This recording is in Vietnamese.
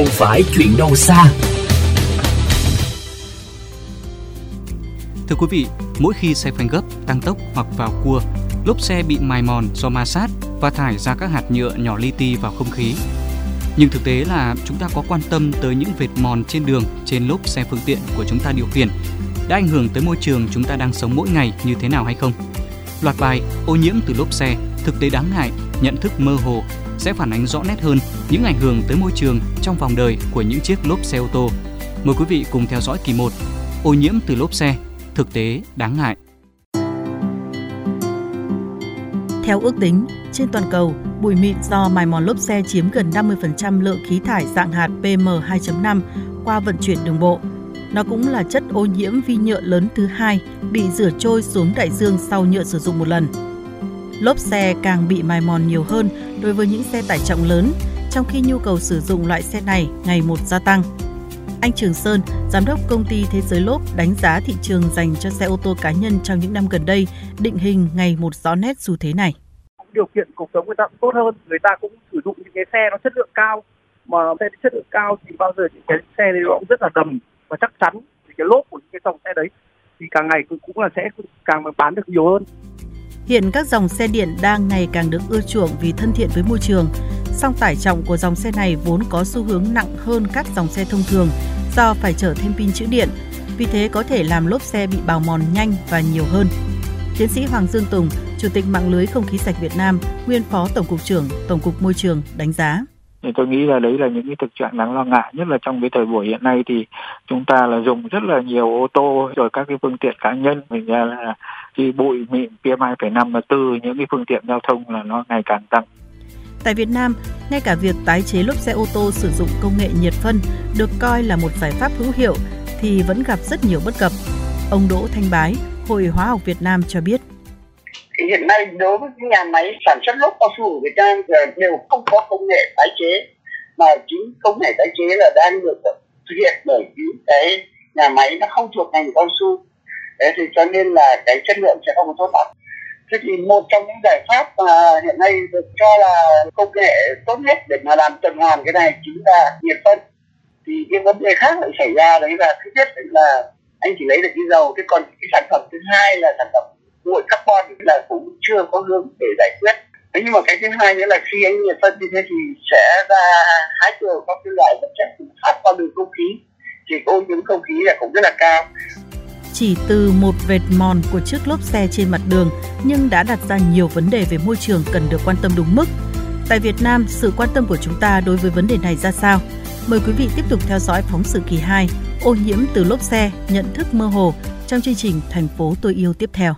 không phải chuyện đâu xa. Thưa quý vị, mỗi khi xe phanh gấp, tăng tốc hoặc vào cua, lốp xe bị mài mòn do ma sát và thải ra các hạt nhựa nhỏ li ti vào không khí. Nhưng thực tế là chúng ta có quan tâm tới những vệt mòn trên đường, trên lốp xe phương tiện của chúng ta điều khiển đã ảnh hưởng tới môi trường chúng ta đang sống mỗi ngày như thế nào hay không? Loạt bài ô nhiễm từ lốp xe, thực tế đáng ngại, nhận thức mơ hồ sẽ phản ánh rõ nét hơn những ảnh hưởng tới môi trường trong vòng đời của những chiếc lốp xe ô tô. Mời quý vị cùng theo dõi kỳ 1 Ô nhiễm từ lốp xe, thực tế đáng ngại. Theo ước tính, trên toàn cầu, bụi mịn do mài mòn lốp xe chiếm gần 50% lượng khí thải dạng hạt PM2.5 qua vận chuyển đường bộ. Nó cũng là chất ô nhiễm vi nhựa lớn thứ hai bị rửa trôi xuống đại dương sau nhựa sử dụng một lần. Lốp xe càng bị mài mòn nhiều hơn đối với những xe tải trọng lớn, trong khi nhu cầu sử dụng loại xe này ngày một gia tăng. Anh Trường Sơn, giám đốc công ty Thế giới lốp đánh giá thị trường dành cho xe ô tô cá nhân trong những năm gần đây định hình ngày một rõ nét xu thế này. Điều kiện cuộc sống người ta cũng tốt hơn, người ta cũng sử dụng những cái xe nó chất lượng cao mà xe chất lượng cao thì bao giờ những cái xe đấy nó cũng rất là đầm và chắc chắn thì cái lốp của những cái dòng xe đấy thì càng ngày cũng là sẽ càng bán được nhiều hơn. Hiện các dòng xe điện đang ngày càng được ưa chuộng vì thân thiện với môi trường. Song tải trọng của dòng xe này vốn có xu hướng nặng hơn các dòng xe thông thường do phải chở thêm pin chữ điện, vì thế có thể làm lốp xe bị bào mòn nhanh và nhiều hơn. Tiến sĩ Hoàng Dương Tùng, Chủ tịch mạng lưới không khí sạch Việt Nam, nguyên Phó Tổng cục trưởng Tổng cục Môi trường đánh giá thì tôi nghĩ là đấy là những cái thực trạng đáng lo ngại nhất là trong cái thời buổi hiện nay thì chúng ta là dùng rất là nhiều ô tô rồi các cái phương tiện cá nhân mình ra là cái bụi mịn PM2,5 là từ những cái phương tiện giao thông là nó ngày càng tăng. Tại Việt Nam, ngay cả việc tái chế lốp xe ô tô sử dụng công nghệ nhiệt phân được coi là một giải pháp hữu hiệu thì vẫn gặp rất nhiều bất cập. Ông Đỗ Thanh Bái, Hội Hóa học Việt Nam cho biết thì hiện nay đối với nhà máy sản xuất lốp cao su của Việt Nam đều không có công nghệ tái chế mà chính công nghệ tái chế là đang được thực hiện bởi những cái nhà máy nó không thuộc ngành cao su thế thì cho nên là cái chất lượng sẽ không tốt lắm. Thế thì một trong những giải pháp mà hiện nay được cho là công nghệ tốt nhất để mà làm tuần hoàn cái này chính là nhiệt phân. Thì cái vấn đề khác lại xảy ra đấy là thứ nhất là anh chỉ lấy được cái dầu, thế còn cái sản phẩm thứ hai là sản phẩm nguội carbon là cũng chưa có hướng để giải quyết. Thế nhưng mà cái thứ hai nữa là khi anh nhiệt phân như thế thì sẽ ra hái được các cái loại vật chất khác qua đường không khí. Thì ô nhiễm không khí là cũng rất là cao chỉ từ một vệt mòn của chiếc lốp xe trên mặt đường nhưng đã đặt ra nhiều vấn đề về môi trường cần được quan tâm đúng mức. Tại Việt Nam, sự quan tâm của chúng ta đối với vấn đề này ra sao? Mời quý vị tiếp tục theo dõi phóng sự kỳ 2, ô nhiễm từ lốp xe, nhận thức mơ hồ trong chương trình Thành phố tôi yêu tiếp theo.